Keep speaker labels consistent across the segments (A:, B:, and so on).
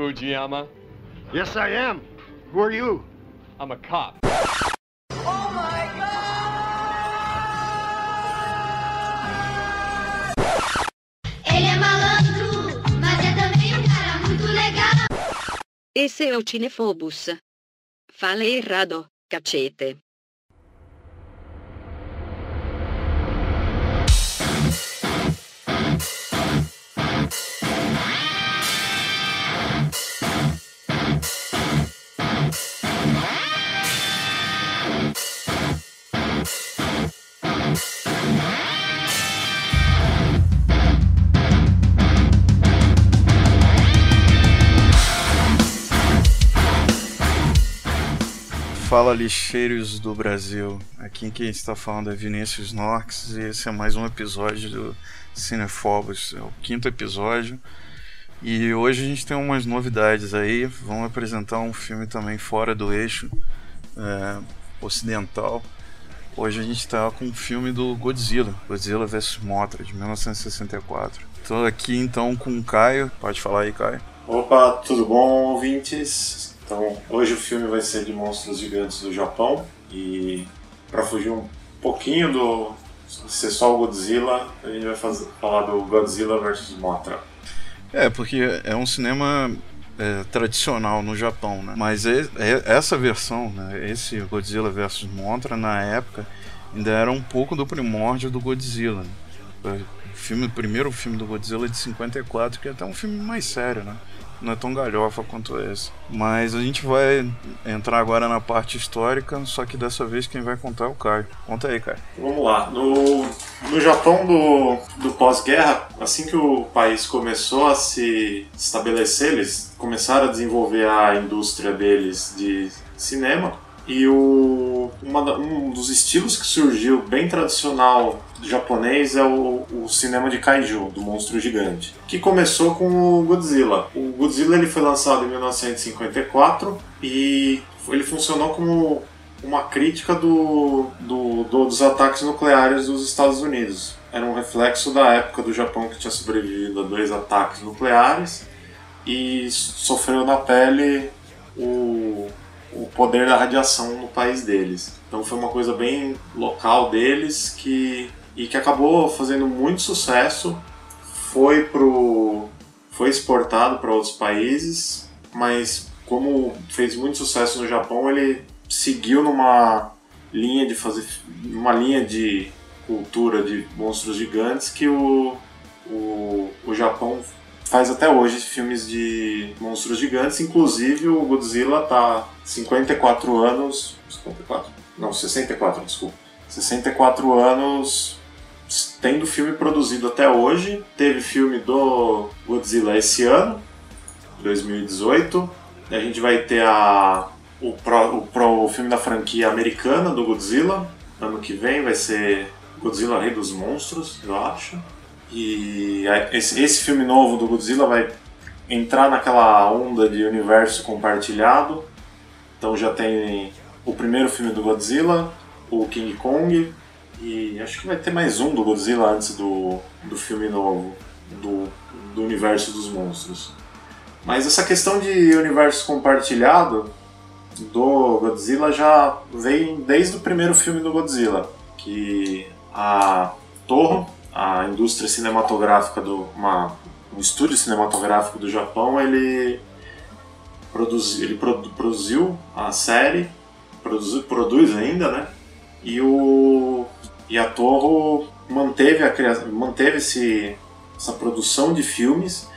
A: Fujiyama?
B: Yes, I am. Who are you?
A: I'm a cop.
C: Ele é malandro, mas é também um cara muito legal.
D: Esse é o Cinefobus. Falei errado, cacete.
E: Fala lixeiros do Brasil. Aqui quem está falando é Vinícius Norx e esse é mais um episódio do Cinefobos, é o quinto episódio. E hoje a gente tem umas novidades aí. Vamos apresentar um filme também fora do eixo é, ocidental. Hoje a gente está com um filme do Godzilla, Godzilla vs Mothra, de 1964. Estou aqui então com o Caio. Pode falar aí, Caio.
F: Opa, tudo bom, ouvintes? Então, hoje o filme vai ser de monstros gigantes do Japão e para fugir um pouquinho do ser só o Godzilla, a gente vai fazer, falar do Godzilla vs Mothra.
E: É, porque é um cinema é, tradicional no Japão, né? Mas e- e- essa versão, né, esse Godzilla vs Mothra, na época, ainda era um pouco do primórdio do Godzilla. Né? O, filme, o primeiro filme do Godzilla é de 54, que é até um filme mais sério, né? Não é tão galhofa quanto esse. Mas a gente vai entrar agora na parte histórica, só que dessa vez quem vai contar é o Caio. Conta aí, Caio.
F: Vamos lá. No, no Japão do, do pós-guerra, assim que o país começou a se estabelecer, eles começaram a desenvolver a indústria deles de cinema. E o, uma um dos estilos que surgiu bem tradicional japonês é o, o cinema de kaiju, do monstro gigante, que começou com o Godzilla. O Godzilla ele foi lançado em 1954 e ele funcionou como uma crítica do, do- do- dos ataques nucleares dos Estados Unidos. Era um reflexo da época do Japão que tinha sobrevivido a dois ataques nucleares e sofreu na pele o, o poder da radiação no país deles. Então foi uma coisa bem local deles que, e que acabou fazendo muito sucesso. Foi, pro, foi exportado para outros países, mas como fez muito sucesso no Japão, ele seguiu numa linha de fazer uma linha de cultura de monstros gigantes que o, o, o Japão faz até hoje filmes de monstros gigantes, inclusive o Godzilla tá 54 anos, 54? Não, 64, desculpa. 64 anos tendo filme produzido até hoje. Teve filme do Godzilla esse ano, 2018. A gente vai ter a o, pro, o, pro, o filme da franquia americana do Godzilla. Ano que vem vai ser Godzilla Rei dos Monstros, eu acho. E esse, esse filme novo do Godzilla vai entrar naquela onda de universo compartilhado. Então já tem o primeiro filme do Godzilla, o King Kong, e acho que vai ter mais um do Godzilla antes do, do filme novo, do, do universo dos monstros. Mas essa questão de universo compartilhado do Godzilla já vem desde o primeiro filme do Godzilla, que a Toho, a indústria cinematográfica do uma, um estúdio cinematográfico do Japão, ele produzi, ele produ- produziu a série, produzi, produz ainda, né? E o e a Toho manteve a manteve esse, essa produção de filmes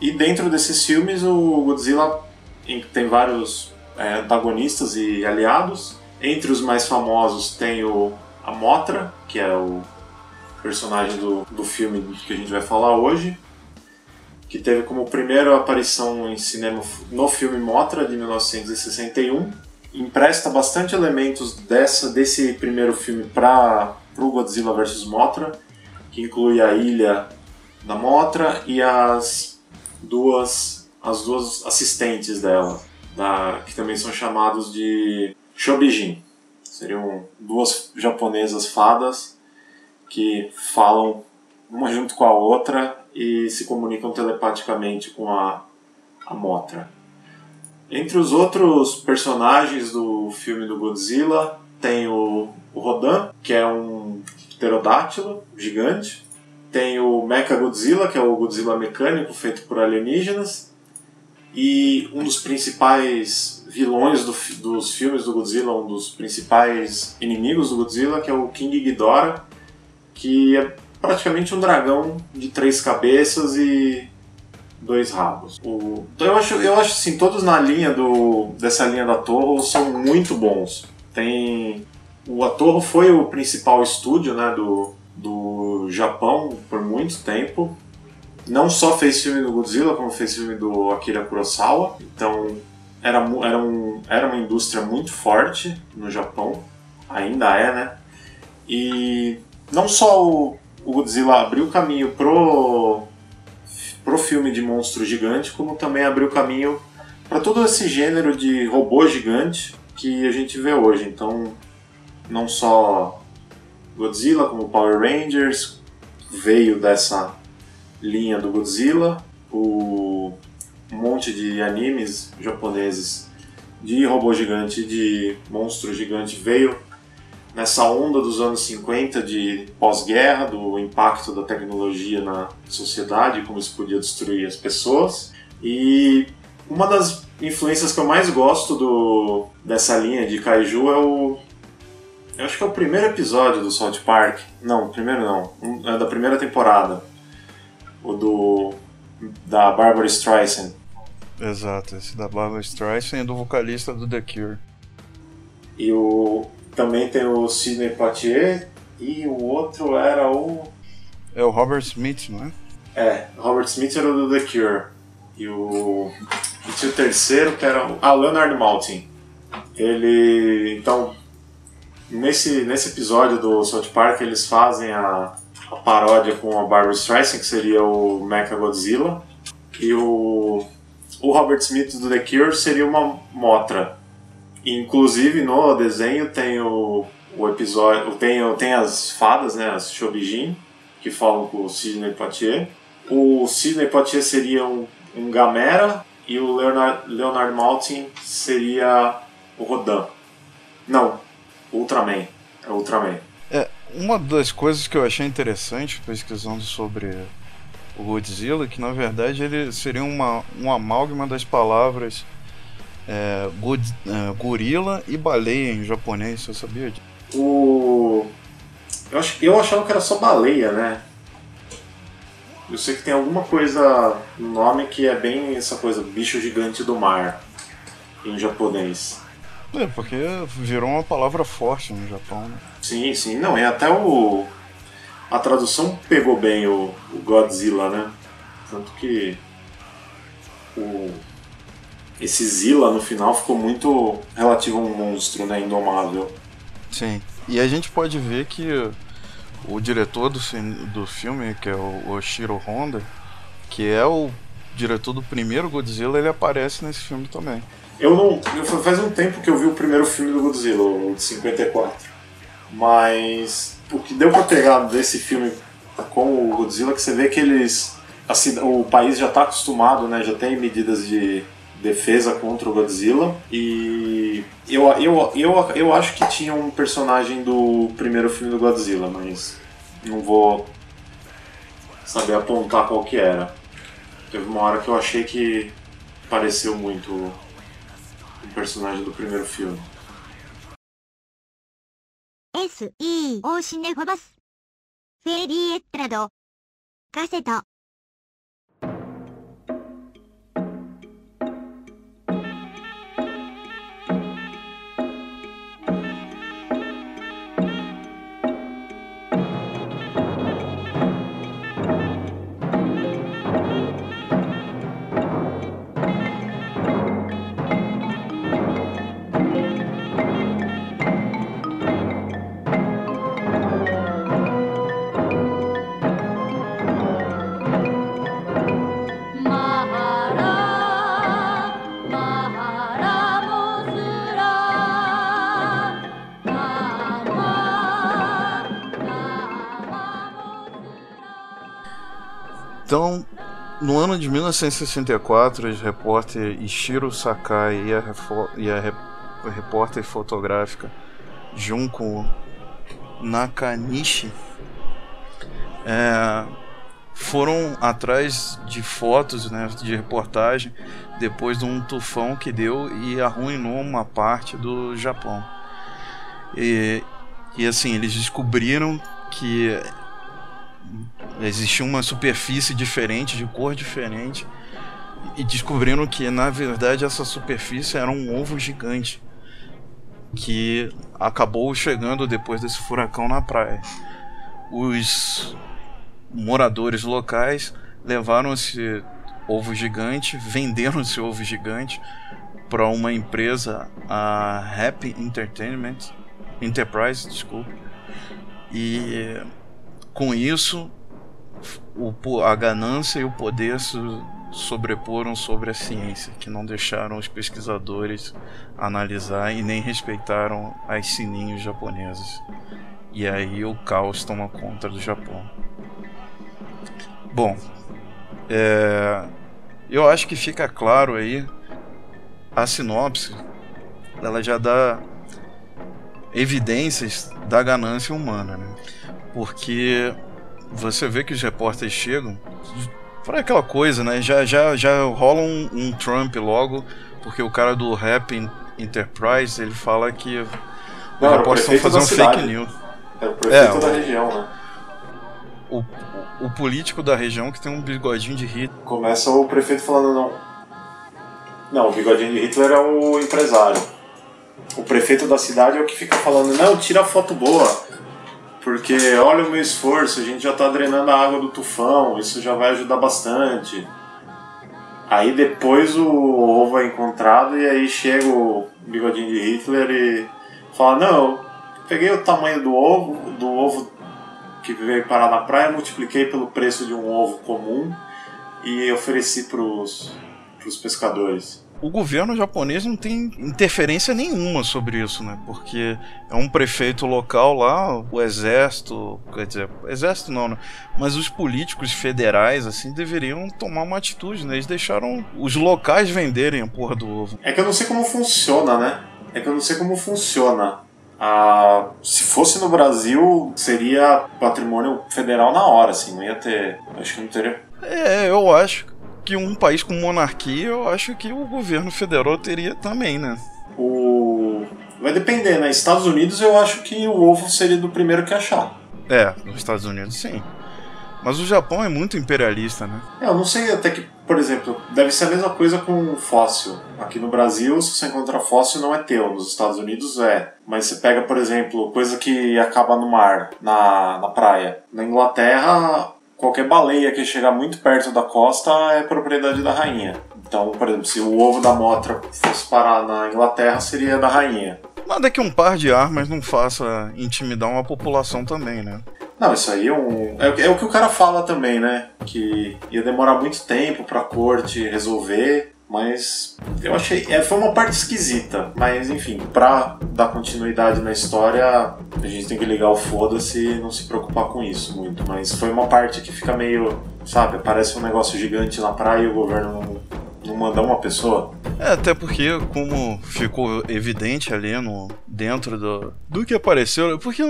F: e dentro desses filmes o Godzilla em- tem vários é, antagonistas e aliados. Entre os mais famosos tem o a Mothra, que é o personagem do, do filme que a gente vai falar hoje, que teve como primeira aparição em cinema no filme Mothra de 1961. Empresta bastante elementos dessa desse primeiro filme para o Godzilla vs Mothra, que inclui a ilha da Mothra e as duas as duas assistentes dela, da, que também são chamados de Shobijin. Seriam duas japonesas fadas que falam uma junto com a outra e se comunicam telepaticamente com a a Mothra. Entre os outros personagens do filme do Godzilla, tem o, o Rodan, que é um pterodátilo gigante. Tem o Mecha Godzilla, que é o Godzilla mecânico feito por alienígenas. E um dos principais vilões do, dos filmes do Godzilla, um dos principais inimigos do Godzilla, que é o King Ghidorah, que é praticamente um dragão de três cabeças e dois rabos. O, então eu acho, eu acho assim, todos na linha do, dessa linha da Torre são muito bons. Tem o Atorro foi o principal estúdio né, do, do Japão por muito tempo. Não só fez filme do Godzilla, como fez filme do Akira Kurosawa. Então era, era, um, era uma indústria muito forte no Japão. Ainda é, né? E não só o, o Godzilla abriu caminho pro, pro filme de monstro gigante, como também abriu caminho para todo esse gênero de robô gigante que a gente vê hoje. Então, não só Godzilla, como Power Rangers veio dessa linha do Godzilla, o um monte de animes japoneses de robô gigante, de monstro gigante veio nessa onda dos anos 50 de pós-guerra, do impacto da tecnologia na sociedade, como isso podia destruir as pessoas. E uma das influências que eu mais gosto do, dessa linha de kaiju é o. Eu acho que é o primeiro episódio do South Park. Não, primeiro não. É da primeira temporada. O do. da Barbara Streisand.
E: Exato, esse da Barbara Streisand e do vocalista do The Cure.
F: E o. Também tem o Sidney Poitier e o outro era o.
E: É o Robert Smith, não é?
F: É, Robert Smith era o do The Cure. E o. E tinha o terceiro que era o. Ah, Leonard Maltin. Ele. Então. Nesse, nesse episódio do South Park eles fazem a, a paródia com a Barbara Streisand, que seria o Mecha Godzilla. E o. O Robert Smith do The Cure seria uma Motra. Inclusive no desenho tem o, o episódio. Tem, tem as fadas, né? As Shobijin, que falam com o Sidney Poitier. O Sidney Poitier seria um, um Gamera e o Leonard, Leonard Maltin seria o Rodan. Não, Ultraman. É Ultraman.
E: É, uma das coisas que eu achei interessante pesquisando sobre o Godzilla, que na verdade ele seria uma, um amálgama das palavras é, é, gorila e baleia em japonês, você sabia disso?
F: O. Eu, acho, eu achava que era só baleia, né? Eu sei que tem alguma coisa no nome que é bem essa coisa, bicho gigante do mar, em japonês.
E: É, porque virou uma palavra forte no Japão, né?
F: Sim, sim. Não, e até o. A tradução pegou bem o, o Godzilla, né? Tanto que. O, esse Zilla no final ficou muito relativo a um monstro, né? Indomável.
E: Sim. E a gente pode ver que o diretor do, do filme, que é o Oshiro Honda, que é o diretor do primeiro Godzilla, ele aparece nesse filme também.
F: Eu não. Eu, faz um tempo que eu vi o primeiro filme do Godzilla, o de 54. Mas o que deu pra pegar desse filme com o Godzilla é que você vê que eles. Assim, o país já está acostumado, né? Já tem medidas de defesa contra o Godzilla. E eu, eu, eu, eu acho que tinha um personagem do primeiro filme do Godzilla, mas não vou saber apontar qual que era. Teve uma hora que eu achei que pareceu muito o personagem do primeiro filme.
A: SEO シネフォバスフェリエットラドカセト
E: Então, No ano de 1964, os repórter Ishiro Sakai e a, e a repórter fotográfica Junko Nakanishi é, foram atrás de fotos, né, de reportagem, depois de um tufão que deu e arruinou uma parte do Japão. E, e assim, eles descobriram que existia uma superfície diferente, de cor diferente, e descobriram que na verdade essa superfície era um ovo gigante que acabou chegando depois desse furacão na praia. Os moradores locais levaram esse ovo gigante, venderam esse ovo gigante para uma empresa, a Happy Entertainment Enterprise, desculpa. E com isso, o, a ganância e o poder se sobreporam sobre a ciência, que não deixaram os pesquisadores analisar e nem respeitaram as sininhos japoneses. E aí o caos toma conta do Japão. Bom, é, eu acho que fica claro aí a sinopse, ela já dá evidências da ganância humana, né? Porque você vê que os repórteres chegam para aquela coisa, né? Já, já, já rola um, um, Trump logo, porque o cara do Rap Enterprise ele fala que
F: os repórteres estão fazendo fake news. É o prefeito é, da o, região, né?
E: O, o político da região que tem um bigodinho de Hitler.
F: Começa o prefeito falando não. Não, o bigodinho de Hitler é o empresário. O prefeito da cidade é o que fica falando, não, tira foto boa. Porque olha o meu esforço, a gente já está drenando a água do tufão, isso já vai ajudar bastante. Aí depois o ovo é encontrado e aí chega o bigodinho de Hitler e fala, não, peguei o tamanho do ovo, do ovo que veio parar na praia, multipliquei pelo preço de um ovo comum e ofereci para os pescadores.
E: O governo japonês não tem interferência nenhuma sobre isso, né? Porque é um prefeito local lá, o exército, quer dizer, exército não, né? Mas os políticos federais, assim, deveriam tomar uma atitude, né? Eles deixaram os locais venderem a porra do ovo.
F: É que eu não sei como funciona, né? É que eu não sei como funciona ah, se fosse no Brasil, seria patrimônio federal na hora, assim, não ia ter. Acho que não teria.
E: É, eu acho que um país com monarquia, eu acho que o governo federal teria também, né?
F: O. Vai depender, né? Estados Unidos eu acho que o ovo seria do primeiro que achar.
E: É, nos Estados Unidos sim. Mas o Japão é muito imperialista, né?
F: É, eu não sei até que, por exemplo, deve ser a mesma coisa com fóssil. Aqui no Brasil, se você encontrar fóssil, não é teu. Nos Estados Unidos é. Mas você pega, por exemplo, coisa que acaba no mar, na, na praia. Na Inglaterra, qualquer baleia que chegar muito perto da costa é propriedade da rainha. Então, por exemplo, se o ovo da motra fosse parar na Inglaterra, seria da rainha.
E: Nada que um par de armas não faça intimidar uma população também, né?
F: Não, isso aí é, um, é, é, o que o cara fala também, né? Que ia demorar muito tempo pra corte resolver, mas eu achei. É, foi uma parte esquisita, mas enfim, pra dar continuidade na história, a gente tem que ligar o foda-se e não se preocupar com isso muito. Mas foi uma parte que fica meio. Sabe, parece um negócio gigante na praia e o governo não mandar uma pessoa.
E: É, até porque, como ficou evidente ali no, dentro do, do que apareceu, porque,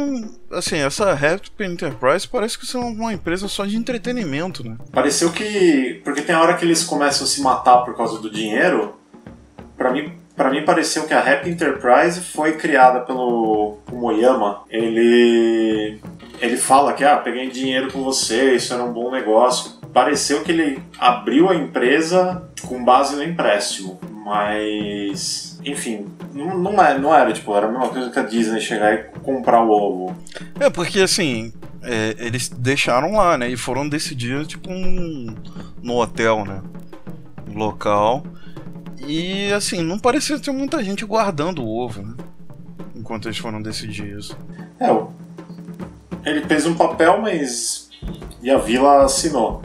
E: assim, essa Rapid Enterprise parece que é uma empresa só de entretenimento, né?
F: Pareceu que. Porque tem a hora que eles começam a se matar por causa do dinheiro, para mim. Para mim pareceu que a Happy Enterprise foi criada pelo Moyama. Ele ele fala que ah, peguei dinheiro com você, isso era um bom negócio pareceu que ele abriu a empresa com base no empréstimo, mas enfim, não, não, era, é, não era tipo, era a mesma coisa que a Disney chegar e comprar o ovo.
E: É, porque assim, é, eles deixaram lá, né? E foram decidir, tipo, um, no hotel, né? Local. E assim, não parecia ter muita gente guardando o ovo, né? Enquanto eles foram decidir isso.
F: É, ele fez um papel, mas. E a vila assinou.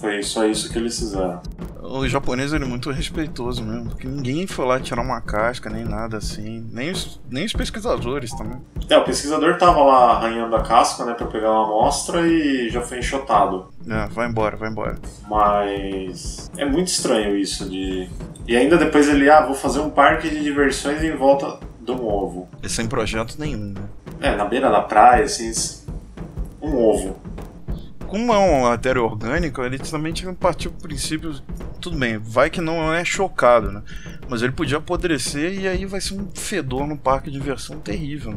F: Foi só isso que eles fizeram.
E: o japonês ele é muito respeitoso mesmo, porque ninguém foi lá tirar uma casca, nem nada assim. Nem os, nem os pesquisadores também.
F: É, o pesquisador tava lá arranhando a casca, né, pra pegar uma amostra e já foi enxotado.
E: É, vai embora, vai embora.
F: Mas é muito estranho isso de. E ainda depois ele, ah, vou fazer um parque de diversões em volta de um ovo.
E: E sem projeto nenhum, né?
F: É, na beira da praia, assim, um ovo.
E: Como é uma matéria orgânica, ele também tinha que partir do princípio. Tudo bem, vai que não é chocado, né? Mas ele podia apodrecer e aí vai ser um fedor no parque de diversão terrível.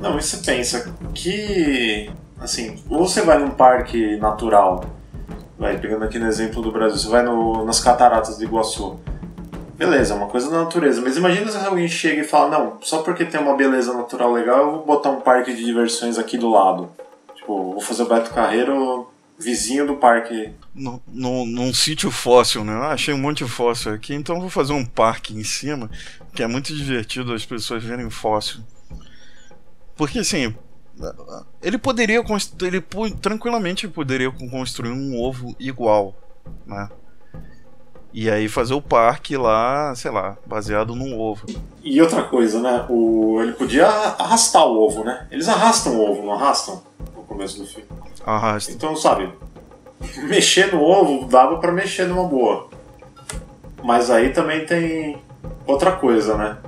F: Não, e você pensa que. Assim, ou você vai num parque natural, vai pegando aqui no exemplo do Brasil, você vai no, nas cataratas do Iguaçu. Beleza, é uma coisa da natureza, mas imagina se alguém chega e fala: Não, só porque tem uma beleza natural legal, eu vou botar um parque de diversões aqui do lado. Tipo, vou fazer o Beto Carreiro vizinho do parque.
E: No, no, num sítio fóssil, né? Ah, achei um monte de fóssil aqui, então vou fazer um parque em cima, que é muito divertido as pessoas verem fóssil. Porque assim, ele poderia ele tranquilamente poderia construir um ovo igual, né? E aí fazer o parque lá, sei lá, baseado num ovo.
F: E outra coisa, né? O, ele podia arrastar o ovo, né? Eles arrastam o ovo, não arrastam? No começo do filme.
E: Arrasta.
F: Então, sabe, mexer no ovo dava para mexer numa boa. Mas aí também tem outra coisa, né?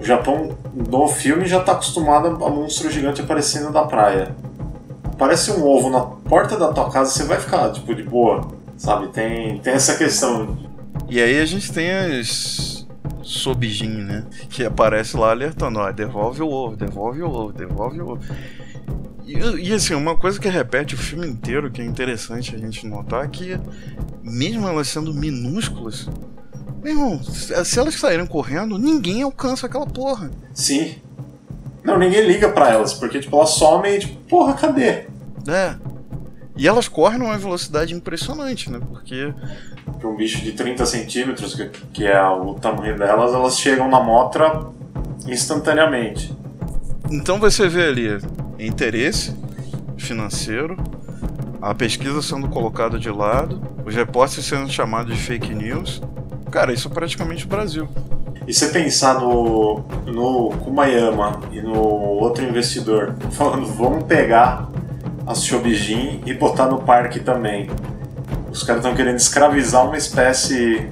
F: O Japão, no filme, já tá acostumado a monstro gigante aparecendo da praia. Aparece um ovo na porta da tua casa, você vai ficar, tipo, de boa. Sabe? Tem, tem essa questão.
E: E aí a gente tem as Sobijin, né? Que aparece lá alertando, ó, devolve o ovo, devolve o ovo, devolve o ovo. E, e, assim, uma coisa que repete o filme inteiro, que é interessante a gente notar, é que mesmo elas sendo minúsculas, meu irmão, se elas saírem correndo, ninguém alcança aquela porra.
F: Sim. Não, ninguém liga para elas, porque tipo, elas somem e tipo, porra, cadê?
E: É. E elas correm numa velocidade impressionante, né? Porque.
F: Para um bicho de 30 centímetros, que, que é o tamanho delas, elas chegam na motra instantaneamente.
E: Então você vê ali interesse financeiro, a pesquisa sendo colocada de lado, os repórteres sendo chamados de fake news. Cara, isso é praticamente o Brasil.
F: E você pensar no, no Kumayama e no outro investidor falando, vamos pegar as Shobijin e botar no parque também. Os caras estão querendo escravizar uma espécie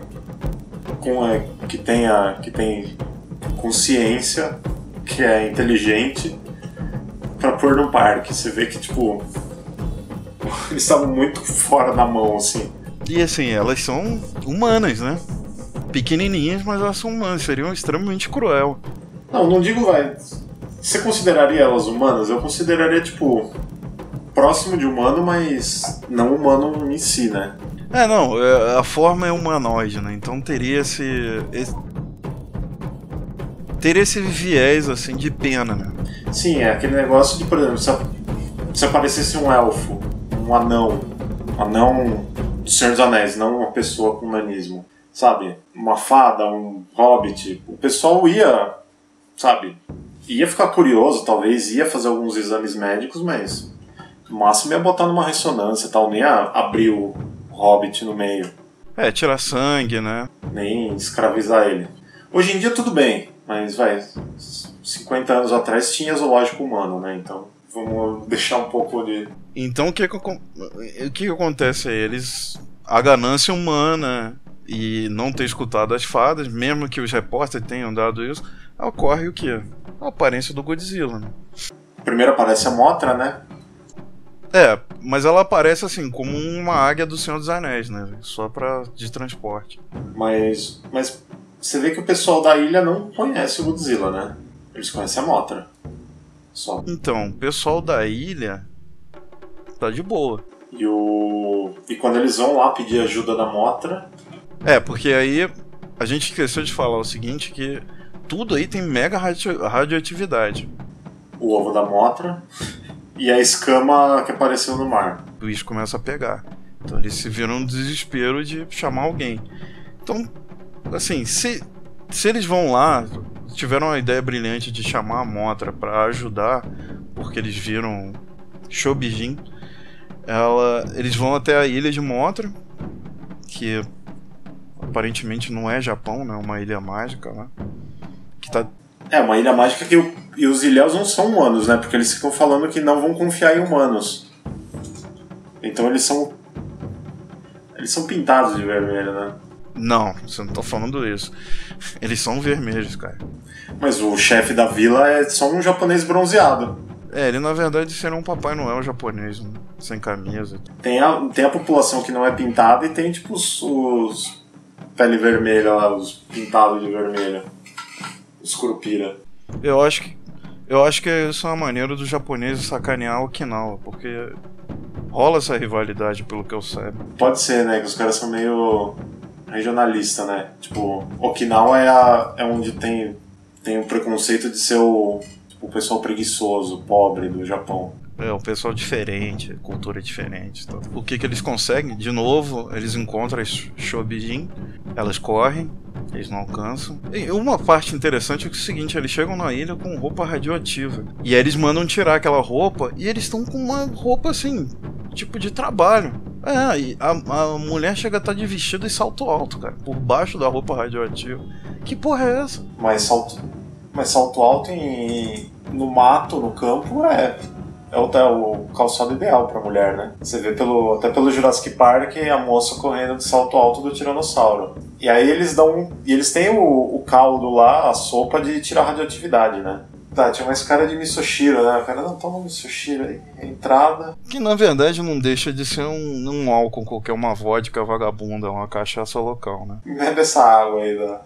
F: com, é, que, tenha, que tem consciência, que é inteligente, para pôr no parque. Você vê que, tipo, eles estavam muito fora da mão, assim.
E: E assim, elas são humanas, né? Pequenininhas, mas elas são humanas. Seriam extremamente cruel.
F: Não, não digo, vai. Você consideraria elas humanas? Eu consideraria, tipo, próximo de humano, mas não humano em si, né?
E: É, não, é, a forma é humanoide, né? Então teria esse, esse. Teria esse viés, assim, de pena, né?
F: Sim, é aquele negócio de, por exemplo, se, se aparecesse um elfo, um anão, um anão do Senhor dos Anéis, não uma pessoa com nanismo, sabe? Uma fada, um hobbit, o pessoal ia, sabe? Ia ficar curioso, talvez, ia fazer alguns exames médicos, mas no máximo ia botar numa ressonância e tal, nem ia abrir o Hobbit no meio.
E: É, tirar sangue, né?
F: Nem escravizar ele. Hoje em dia tudo bem, mas vai, 50 anos atrás tinha zoológico humano, né? Então vamos deixar um pouco de.
E: Então o que que, o que, que acontece aí? Eles. A ganância humana e não ter escutado as fadas, mesmo que os repórteres tenham dado isso, ocorre o que? A aparência do Godzilla, né?
F: Primeiro aparece a Motra, né?
E: É, mas ela aparece assim, como uma águia do Senhor dos Anéis, né? Só pra, de transporte.
F: Mas, mas você vê que o pessoal da ilha não conhece o Godzilla, né? Eles conhecem a Motra. Só.
E: Então, o pessoal da ilha tá de boa.
F: E o. E quando eles vão lá pedir ajuda da Motra.
E: É, porque aí a gente esqueceu de falar o seguinte, que tudo aí tem mega radioatividade.
F: O ovo da Motra e a escama que apareceu no mar.
E: O bicho começa a pegar. Então eles se viram no desespero de chamar alguém. Então, assim, se, se eles vão lá, tiveram uma ideia brilhante de chamar a Motra para ajudar, porque eles viram Shobijin, ela, eles vão até a ilha de Motra, que aparentemente não é Japão, né? Uma ilha mágica lá. Que tá.
F: É, uma ilha mágica que o- e os ilhéus não são humanos, né? Porque eles ficam falando que não vão confiar em humanos. Então eles são. Eles são pintados de vermelho, né?
E: Não, você não tá falando isso. Eles são vermelhos, cara.
F: Mas o chefe da vila é só um japonês bronzeado.
E: É, ele na verdade seria um Papai Noel japonês, né? sem camisa.
F: Tem a, tem a população que não é pintada e tem tipo os, os pele vermelha lá, os pintados de vermelho. Os curupira.
E: Eu acho que. Eu acho que isso é uma maneira dos japoneses sacanear Okinawa, porque rola essa rivalidade, pelo que eu saiba.
F: Pode ser, né? Que os caras são meio regionalista, né? Tipo, Okinawa é, a, é onde tem, tem o preconceito de ser o, tipo, o pessoal preguiçoso, pobre do Japão.
E: É, o pessoal diferente, cultura diferente. Tá? O que que eles conseguem? De novo, eles encontram as Shobijin, elas correm, eles não alcançam. E uma parte interessante é é o seguinte, eles chegam na ilha com roupa radioativa. E aí eles mandam tirar aquela roupa e eles estão com uma roupa assim, tipo de trabalho. É, a, a mulher chega a estar de vestido e salto alto, cara, por baixo da roupa radioativa. Que porra é essa?
F: Mas salto, mas salto alto em, no mato, no campo, é, é o, é o calçado ideal pra mulher, né? Você vê pelo, até pelo Jurassic Park a moça correndo de salto alto do Tiranossauro. E aí eles dão. E eles têm o, o caldo lá, a sopa de tirar radioatividade, né? Tá, tinha mais cara de misoshiro, né? O cara não toma misoshiro aí. Entrada.
E: Que na verdade não deixa de ser um, um álcool qualquer, uma vodka vagabunda, uma cachaça local, né?
F: Bebe essa água aí da,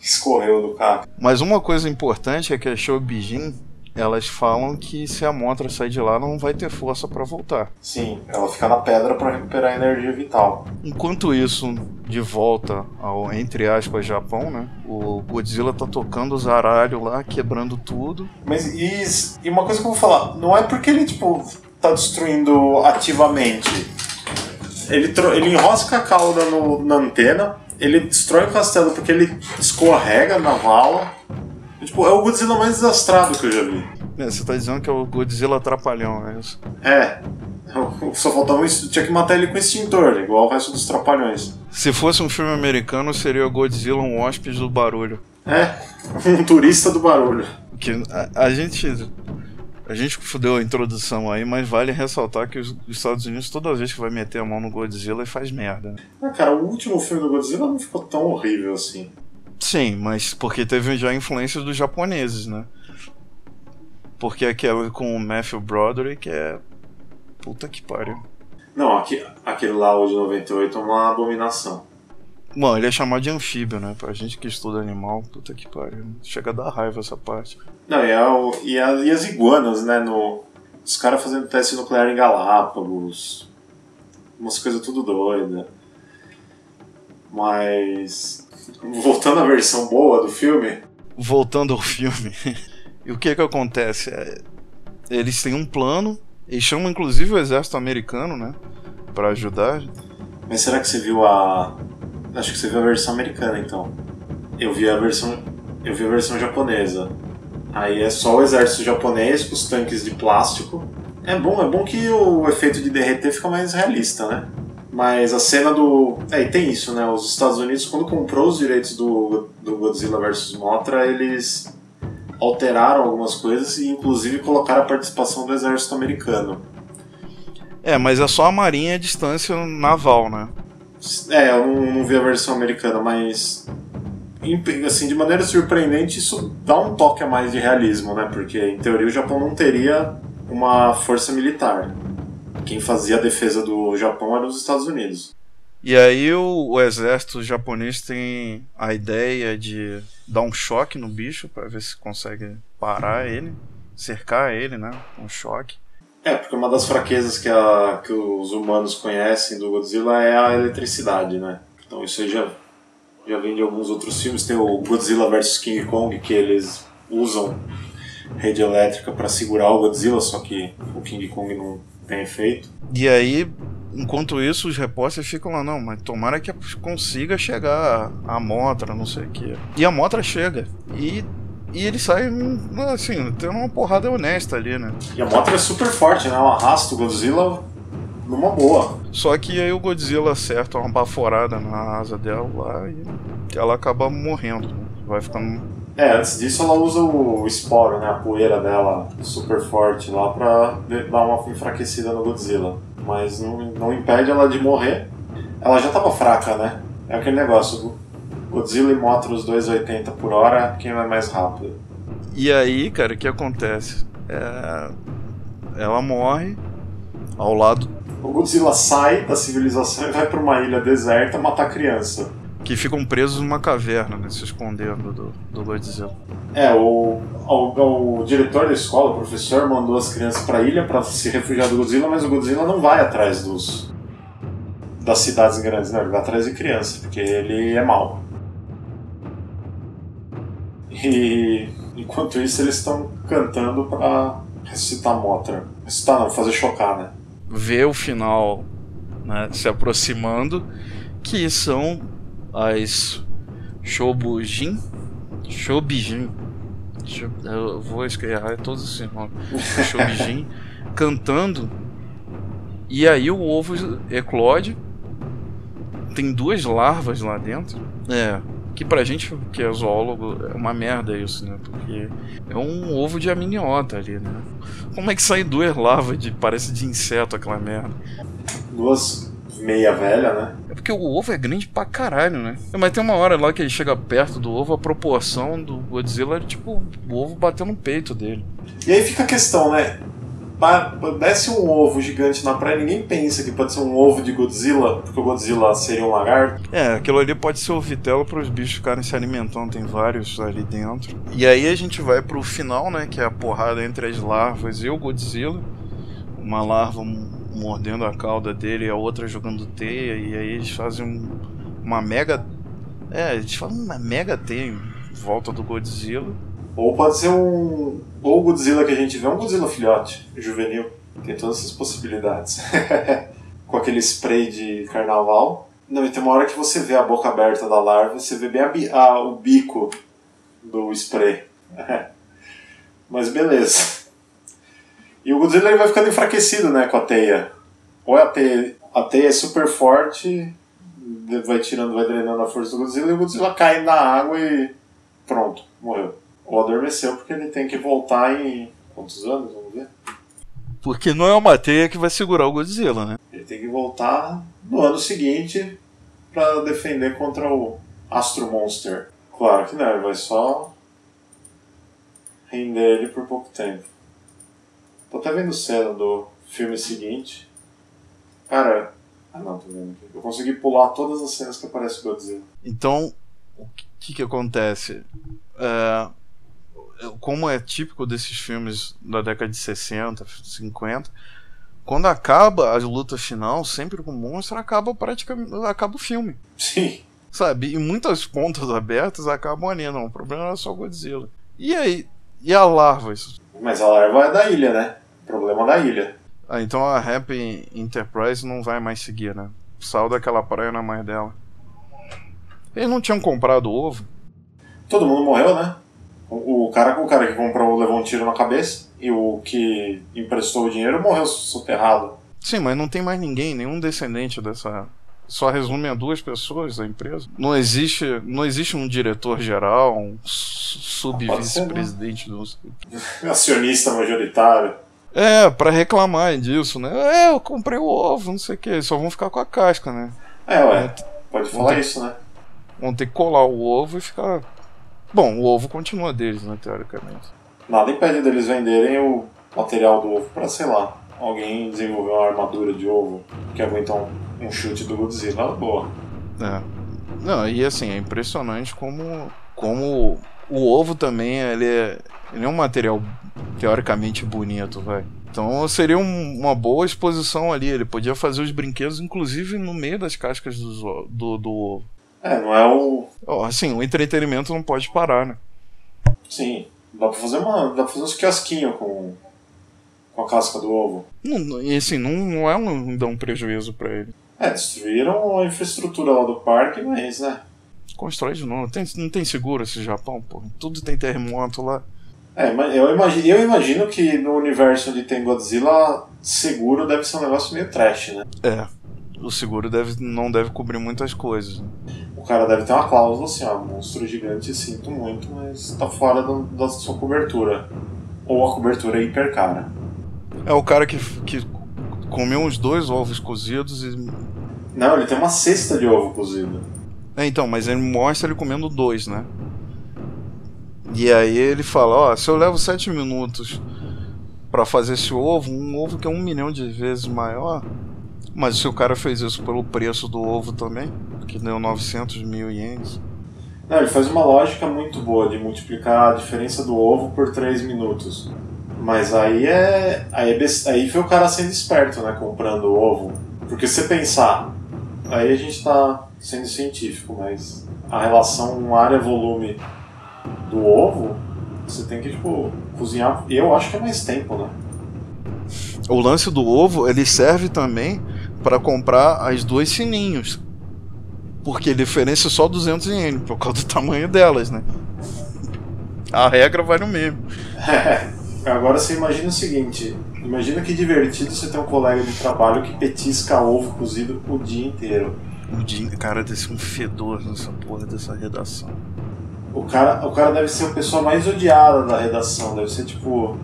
F: que escorreu do carro.
E: Mas uma coisa importante é que as Shobijin, elas falam que se a Motra sair de lá não vai ter força pra voltar.
F: Sim, ela fica na pedra pra recuperar a energia vital.
E: Enquanto isso, de volta ao, entre aspas, Japão, né? O Godzilla tá tocando o zaralho lá, quebrando tudo.
F: Mas e, e uma coisa que eu vou falar, não é porque ele, tipo, tá destruindo ativamente. Ele, ele enrosca a cauda no- na antena, ele destrói o castelo porque ele escorrega na vala. Tipo, é o Godzilla mais desastrado que eu já vi.
E: É, você tá dizendo que é o Godzilla trapalhão, é isso?
F: É. Só faltava um, ex- tinha que matar ele com extintor, igual o resto dos trapalhões.
E: Se fosse um filme americano, seria o Godzilla um hóspede do barulho.
F: É, um turista do barulho.
E: Que a, a gente. A gente fudeu a introdução aí, mas vale ressaltar que os os Estados Unidos, toda vez que vai meter a mão no Godzilla, faz merda.
F: Ah, cara, o último filme do Godzilla não ficou tão horrível assim.
E: Sim, mas porque teve já influências dos japoneses, né? Porque aquela com o Matthew Broderick é. Puta que pariu.
F: Não, aqui, aquele lá, o de 98, é uma abominação.
E: Bom, ele é chamado de anfíbio, né? Pra gente que estuda animal, puta que pariu. Chega a dar raiva essa parte.
F: Não, e, é o- e, a- e as iguanas, né? No, os caras fazendo teste nuclear em Galápagos. Umas coisas tudo doida. Mas. Voltando à versão boa do filme.
E: Voltando ao filme, e o que que acontece? É, eles têm um plano, eles chamam inclusive o exército americano, né? Pra ajudar.
F: Mas será que você viu a. Acho que você viu a versão americana então. Eu vi a versão. Eu vi a versão japonesa. Aí é só o exército japonês com os tanques de plástico. É bom, é bom que o efeito de derreter fica mais realista, né? Mas a cena do. É, e tem isso, né? Os Estados Unidos, quando comprou os direitos do, do Godzilla vs Mothra, eles alteraram algumas coisas e inclusive colocaram a participação do exército americano.
E: É, mas é só a marinha à distância naval, né?
F: É, eu não, não vi a versão americana, mas. Assim, de maneira surpreendente, isso dá um toque a mais de realismo, né? Porque, em teoria, o Japão não teria uma força militar. Quem fazia a defesa do Japão eram os Estados Unidos.
E: E aí o, o exército japonês tem a ideia de dar um choque no bicho pra ver se consegue parar ele, cercar ele, né? Um choque.
F: É, porque uma das fraquezas que, a, que os humanos conhecem do Godzilla é a eletricidade, né? Então isso aí já, já vem de alguns outros filmes. Tem o Godzilla vs King Kong, que eles usam rede elétrica para segurar o Godzilla, só que o King Kong não tem efeito.
E: E aí, enquanto isso, os repórteres ficam lá, não, mas tomara que consiga chegar a, a Motra, não sei o que. E a Motra chega. E, e ele sai, assim, tendo uma porrada honesta ali, né?
F: E a moto é super forte, né? Ela arrasta o Godzilla numa boa.
E: Só que aí o Godzilla acerta uma baforada na asa dela lá e ela acaba morrendo. né? Vai ficando.
F: É, antes disso ela usa o esporo, né? A poeira dela super forte lá pra dar uma enfraquecida no Godzilla. Mas não, não impede ela de morrer. Ela já tava fraca, né? É aquele negócio. Godzilla e Mothra os 280 por hora, quem vai mais rápido?
E: E aí, cara, o que acontece? É, Ela morre ao lado
F: O Godzilla sai da civilização e vai pra uma ilha deserta matar criança.
E: Que ficam presos numa caverna, né? Se escondendo do, do Godzilla.
F: É, o, o, o diretor da escola, o professor, mandou as crianças pra ilha pra se refugiar do Godzilla, mas o Godzilla não vai atrás dos das cidades grandes, não, ele vai atrás de criança, porque ele é mau. E enquanto isso eles estão cantando pra ressuscitar Mothra. Ressuscitar não, fazer chocar, né?
E: Vê o final né, se aproximando, que são as Shobujin. Shobijin. Sho- Eu vou escrever todos esses nomes. Shobijin cantando. E aí o ovo eclode. Tem duas larvas lá dentro. É. Que pra gente que é zoólogo é uma merda isso, né? Porque é um ovo de amniota ali, né? Como é que sai duas larvas de. parece de inseto aquela merda?
F: Duas meia velha, né?
E: É porque o ovo é grande pra caralho, né? Mas tem uma hora lá que ele chega perto do ovo, a proporção do Godzilla é tipo o ovo batendo no peito dele.
F: E aí fica a questão, né? Desce um ovo gigante na praia, ninguém pensa que pode ser um ovo de Godzilla, porque o Godzilla seria um lagarto.
E: É, aquilo ali pode ser o vitelo para os bichos ficarem se alimentando, tem vários ali dentro. E aí a gente vai pro final, né, que é a porrada entre as larvas e o Godzilla. Uma larva mordendo a cauda dele e a outra jogando teia, e aí eles fazem um- uma mega. É, eles fazem uma mega teia em volta do Godzilla.
F: Ou pode ser um. Ou o Godzilla que a gente vê é um Godzilla filhote, juvenil. Tem todas essas possibilidades. Com aquele spray de carnaval. Não, e tem uma hora que você vê a boca aberta da larva você vê bem a a- o bico do spray. Mas beleza. E o Godzilla ele vai ficando enfraquecido, né, com a teia. Ou é a teia, a teia é super forte, vai tirando, vai drenando a força do Godzilla e o Godzilla cai na água e pronto, morreu. Ou adormeceu porque ele tem que voltar em quantos anos, vamos ver?
E: Porque não é uma teia que vai segurar o Godzilla, né?
F: Ele tem que voltar no ano seguinte pra defender contra o Astro Monster. Claro que não, ele vai só render ele por pouco tempo. Tô até vendo cena do filme seguinte. Cara, ah não, tô vendo aqui. Eu consegui pular todas as cenas que aparece o Godzilla.
E: Então, o que que acontece? É, como é típico desses filmes da década de 60, 50, quando acaba a luta final, sempre com o monstro, acaba praticamente acaba o filme.
F: Sim.
E: Sabe? E muitas pontas abertas acabam ali, não. O problema era só o Godzilla. E aí? E a larva? Isso-
F: Mas a larva é da ilha, né? Problema da ilha.
E: Ah, então a Happy Enterprise não vai mais seguir, né? Saiu daquela praia na mais dela. Eles não tinham comprado ovo?
F: Todo mundo morreu, né? O, o cara, o cara que comprou levou um tiro na cabeça e o que emprestou o dinheiro morreu soterrado.
E: Sim, mas não tem mais ninguém, nenhum descendente dessa. Só resume a duas pessoas da empresa. Não existe, não existe um diretor geral, um
F: Pode ser,
E: sub-vice-presidente do.
F: Acionista majoritário.
E: É, pra reclamar disso, né? É, eu comprei o ovo, não sei o que. Só vão ficar com a casca, né?
F: É, ué. Pode falar
E: Ontem-
F: isso, né?
E: Vão ter que colar o ovo e ficar. Bom, o ovo continua deles, né, teoricamente.
F: Nada impede deles venderem o material do ovo pra, sei lá, alguém desenvolver uma armadura de ovo que aguenta um, um chute do Godzilla. Boa.
E: É. Não, e assim, é impressionante como, como o ovo também ele é, ele é um material teoricamente bonito, vai. Então seria um- uma boa exposição ali. Ele podia fazer os brinquedos, inclusive no meio das cascas do, do, do ovo.
F: É, não é o.
E: Assim, o entretenimento não pode parar, né?
F: Sim. Dá pra fazer uma. Dá pra fazer uns quiosquinhos com. com a casca do ovo.
E: Não, e assim, não, não é um, dá um prejuízo pra ele.
F: É, destruíram a infraestrutura lá do parque, mas, né?
E: Constrói de novo. Tem, não tem seguro esse Japão, pô. Tudo tem terremoto lá.
F: É, mas eu imagino, eu imagino que no universo onde tem Godzilla, seguro deve ser um negócio meio trash, né?
E: É. O seguro deve, não deve cobrir muitas coisas.
F: O cara deve ter uma cláusula assim, ó, monstro gigante, sinto muito, mas tá fora do- da sua cobertura. Ou a cobertura é hiper cara.
E: É o cara que, que comeu uns dois ovos cozidos e.
F: Não, ele tem uma cesta de ovo cozido.
E: É, então, mas ele mostra ele comendo dois, né? E aí ele fala, ó, se eu levo sete minutos pra fazer esse ovo, um ovo que é um milhão de vezes maior, mas se o cara fez isso pelo preço do ovo também, que deu 900 mil ienes,
F: Não, ele faz uma lógica muito boa de multiplicar a diferença do ovo por 3 minutos. Mas aí é. Aí, é aí foi o cara sendo esperto, né? Comprando o ovo. Porque se você pensar, aí a gente tá sendo científico, mas a relação área-volume do ovo, você tem que, tipo, cozinhar. Eu acho que é mais tempo, né?
E: O lance do ovo, ele serve também para comprar as duas sininhos. Porque diferença é só 200 ienes, por causa do tamanho delas, né? A regra vale o mesmo.
F: Agora você imagina o seguinte: imagina que divertido você ter um colega de trabalho que petisca ovo cozido o dia inteiro.
E: O dia, cara, desse um fedor nessa porra dessa redação.
F: O cara, o cara deve ser a pessoa mais odiada da redação, deve ser tipo.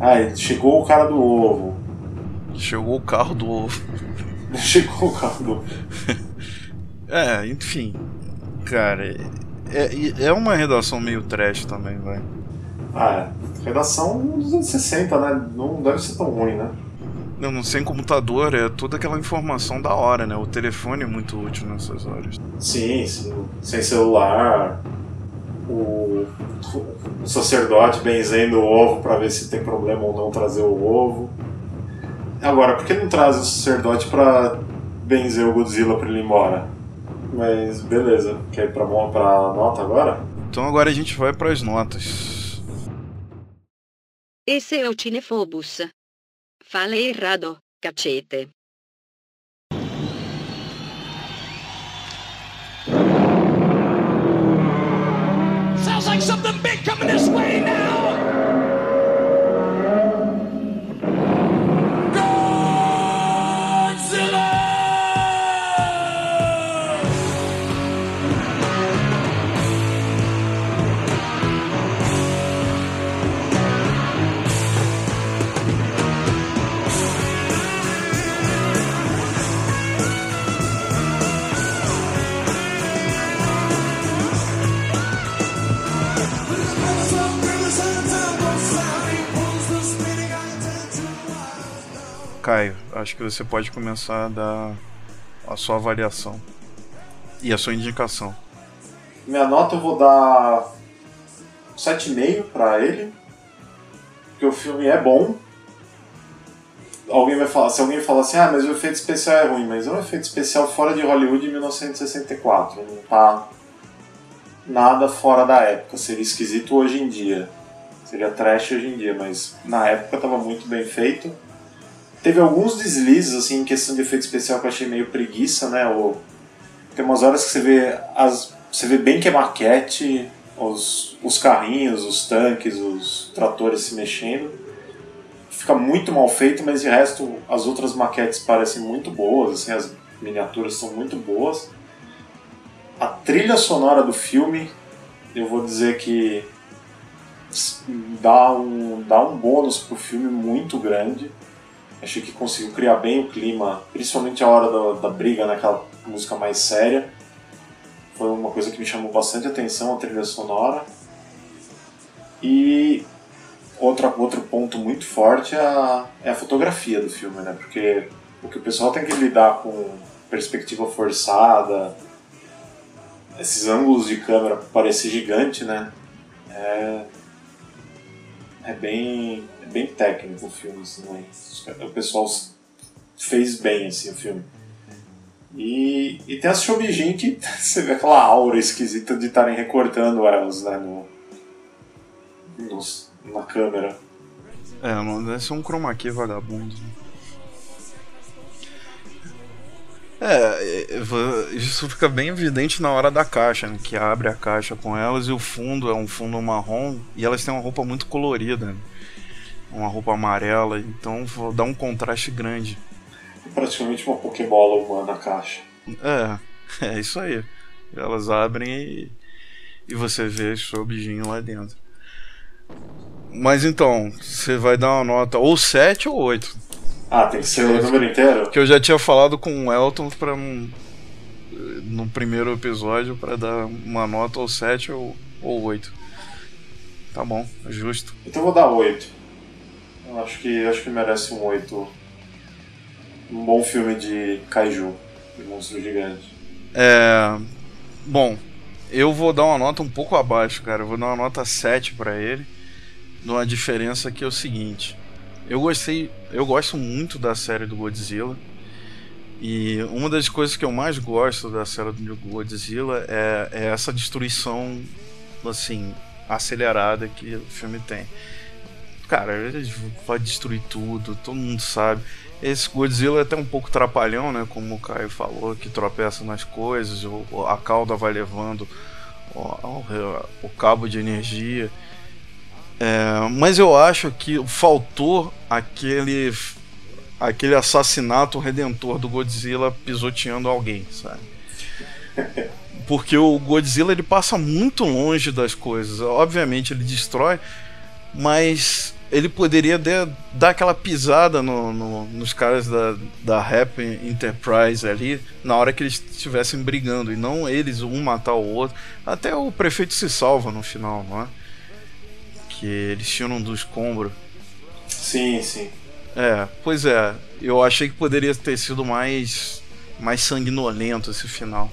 F: Ai, chegou o cara do ovo.
E: Chegou o carro do ovo.
F: Chegou o cara do ovo.
E: É, enfim. Cara, é, é uma redação meio trash também, vai.
F: Ah, é. Redação dos anos 60, né? Não deve ser tão ruim, né?
E: Não, não sem computador, é toda aquela informação da hora, né? O telefone é muito útil nessas horas.
F: Sim, sim. Sem celular. O, o sacerdote benzendo o ovo pra ver se tem problema ou não trazer o ovo. Agora, por que não traz o sacerdote pra benzer o Godzilla pra ele ir embora? Mas beleza. Quer ir pra, mo- pra nota agora?
E: Então agora a gente vai para as notas.
D: Esse é o Cinefobus. Fale errado, cacete.
G: Coming this way now.
E: Caio, acho que você pode começar a dar a sua avaliação e a sua indicação.
F: Minha nota eu vou dar 7,5 pra ele. Porque o filme é bom. Alguém vai falar, se alguém falar assim, ah, mas o efeito especial é ruim, mas é um efeito especial fora de Hollywood em 1964. Não tá nada fora da época. Seria esquisito hoje em dia. Seria trash hoje em dia, mas na época tava muito bem feito. Teve alguns deslizes, assim, em questão de efeito especial que eu achei meio preguiça, né? O, tem umas horas que você vê as você vê bem que é maquete, os, os carrinhos, os tanques, os tratores se mexendo. Fica muito mal feito, mas de resto as outras maquetes parecem muito boas, assim, as miniaturas são muito boas. A trilha sonora do filme, eu vou dizer que dá um, dá um bônus pro filme muito grande. Achei que conseguiu criar bem o clima, principalmente a hora da, da briga, naquela música mais séria. Foi uma coisa que me chamou bastante atenção, a trilha sonora. E outra, outro ponto muito forte é a, é a fotografia do filme, né? Porque o que o pessoal tem que lidar com perspectiva forçada, esses ângulos de câmera parecer gigante, né? É, é bem, bem técnico o filme, assim, né? O pessoal fez bem assim, o filme. E, e tem as Shobijin que você vê aquela aura esquisita de estarem recortando elas né, no, na câmera.
E: É, não deve ser um chroma key vagabundo. É, é, isso fica bem evidente na hora da caixa, né? Que abre a caixa com elas e o fundo é um fundo marrom e elas têm uma roupa muito colorida, né? Uma roupa amarela, então vou dar um contraste grande.
F: Praticamente uma Pokébola humana a caixa.
E: É, é isso aí. Elas abrem e, e você vê esse objetinho lá dentro. Mas então, você vai dar uma nota ou 7 ou 8.
F: Ah, tem que ser o número inteiro?
E: Que eu já tinha falado com o Elton pra um, no primeiro episódio para dar uma nota ou 7 ou, ou 8. Tá bom, é justo.
F: Então eu vou dar 8. Acho que, acho que merece um 8. Um bom filme de kaiju, de monstro gigante.
E: É, bom, eu vou dar uma nota um pouco abaixo, cara. Eu vou dar uma nota 7 pra ele. Numa diferença que é o seguinte. Eu gostei, eu gosto muito da série do Godzilla. E uma das coisas que eu mais gosto da série do Godzilla é, é essa destruição assim acelerada que o filme tem. Cara, ele vai destruir tudo, todo mundo sabe. Esse Godzilla é até um pouco trapalhão, né? Como o Caio falou, que tropeça nas coisas, a cauda vai levando o cabo de energia. É, mas eu acho que faltou aquele aquele assassinato redentor do Godzilla pisoteando alguém, sabe? Porque o Godzilla ele passa muito longe das coisas. Obviamente ele destrói, mas ele poderia de- dar aquela pisada no- no- nos caras da, da Rap Enterprise ali na hora que eles estivessem brigando e não eles um matar o outro. Até o prefeito se salva no final, não é? Que eles tiram do escombro.
F: Sim, sim.
E: É, pois é. Eu achei que poderia ter sido mais mais sanguinolento esse final.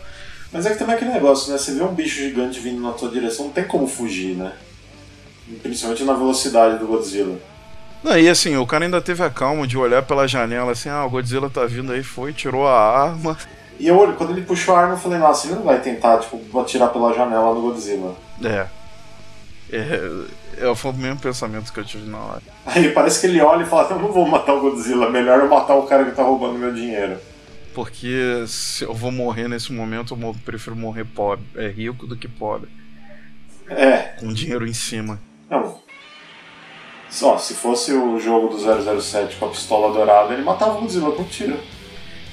F: Mas é que também é aquele negócio, né? Você vê um bicho gigante vindo na tua direção, não tem como fugir, né? Principalmente na velocidade do Godzilla.
E: Não, e assim, o cara ainda teve a calma de olhar pela janela assim, ah, o Godzilla tá vindo aí, foi, tirou a arma.
F: E eu, quando ele puxou a arma, eu falei, nossa, ele não vai tentar, tipo, atirar pela janela no Godzilla.
E: É. É, é, foi o mesmo pensamento que eu tive na hora.
F: Aí parece que ele olha e fala, eu não vou matar o Godzilla, melhor eu matar o cara que tá roubando meu dinheiro.
E: Porque se eu vou morrer nesse momento, eu prefiro morrer pobre, é rico do que pobre,
F: É,
E: com dinheiro em cima.
F: Não. Só, se fosse o jogo do 007 com a pistola dourada, ele matava o Godzilla com tiro.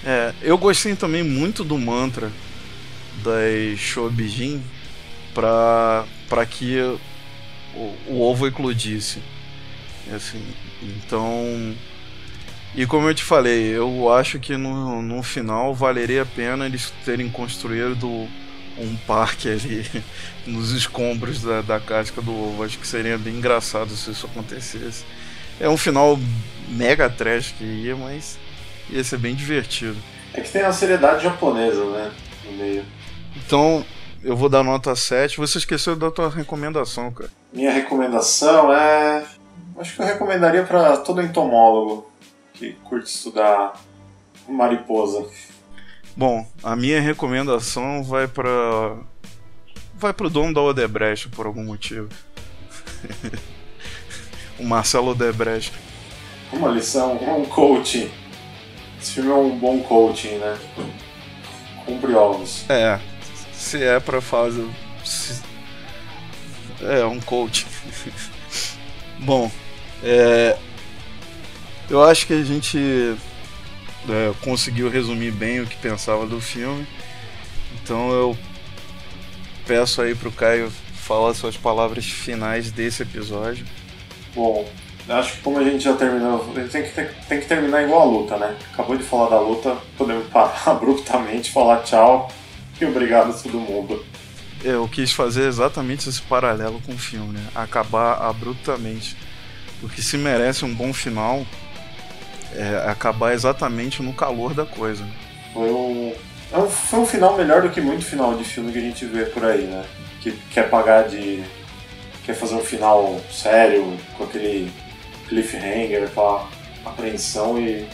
E: É, eu gostei também muito do mantra das Shobijin pra, pra que o, o ovo eclodisse. Assim, então. E como eu te falei, eu acho que no, no final valeria a pena eles terem construído um parque ali nos escombros da, da casca do ovo. Acho que seria bem engraçado se isso acontecesse. É um final mega trash que ia, mas ia ser bem divertido.
F: É que tem a seriedade japonesa, né? No meio.
E: Então, eu vou dar nota 7. Você esqueceu da tua recomendação, cara.
F: Minha recomendação é. Acho que eu recomendaria pra todo entomólogo que curte estudar mariposa.
E: Bom, a minha recomendação vai para vai pro dono da Odebrecht por algum motivo. o Marcelo Odebrecht.
F: Uma lição, um coaching. Esse filme é um bom coaching, né? Cumpre ovos.
E: É, se é pra fazer se- é um coach. Bom, é, eu acho que a gente é, conseguiu resumir bem o que pensava do filme. Então eu peço aí pro Caio falar suas palavras finais desse episódio.
F: Bom, acho que como a gente já terminou, a gente tem que, tem, tem que terminar igual a luta, né? Acabou de falar da luta, podemos parar abruptamente, falar tchau e obrigado a todo mundo.
E: Eu quis fazer exatamente esse paralelo com o filme, né? Acabar abruptamente. Porque se merece um bom final, é acabar exatamente no calor da coisa.
F: Foi um, é um, foi um final melhor do que muito final de filme que a gente vê por aí, né? Que quer pagar de. quer fazer um final sério, com aquele cliffhanger, aquela apreensão e.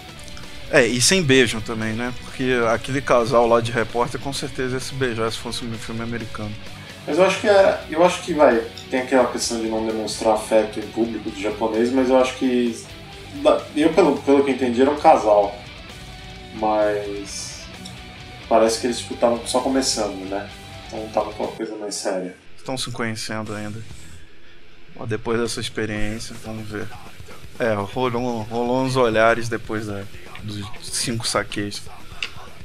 E: É, e sem beijo também, né? Porque aquele casal lá de repórter com certeza ia se beijar se fosse um filme americano.
F: Mas eu acho que é. Eu acho que vai. Tem aquela questão de não demonstrar afeto em público do japonês, mas eu acho que. Eu, pelo, pelo que entendi, era um casal. Mas. parece que eles tipo estavam só começando, né? Então tava com uma coisa mais séria.
E: Estão se conhecendo ainda. Depois dessa experiência, vamos ver. É, rolou, rolou uns olhares depois da, dos cinco saques.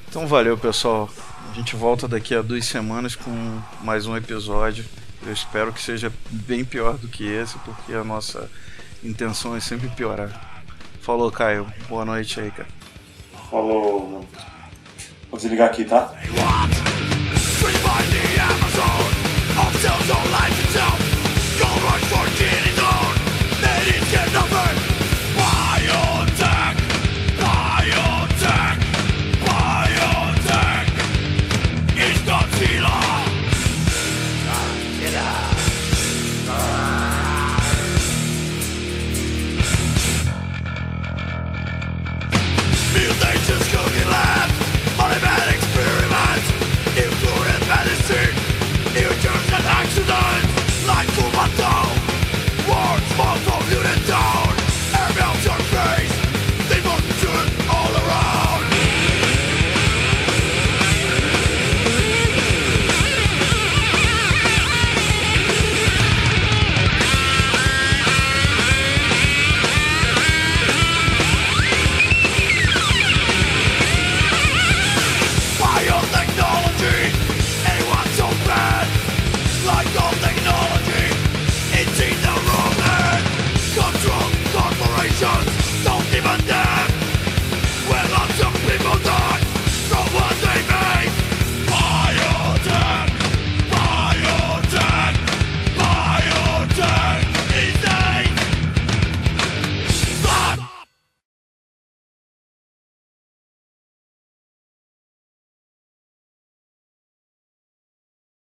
E: Então valeu pessoal. A gente volta daqui a duas semanas com mais um episódio. Eu espero que seja bem pior do que esse, porque a nossa intenção é sempre piorar. Falou, Caio. Boa noite aí, cara.
F: Falou. Vou desligar aqui, tá?
G: Go for dear.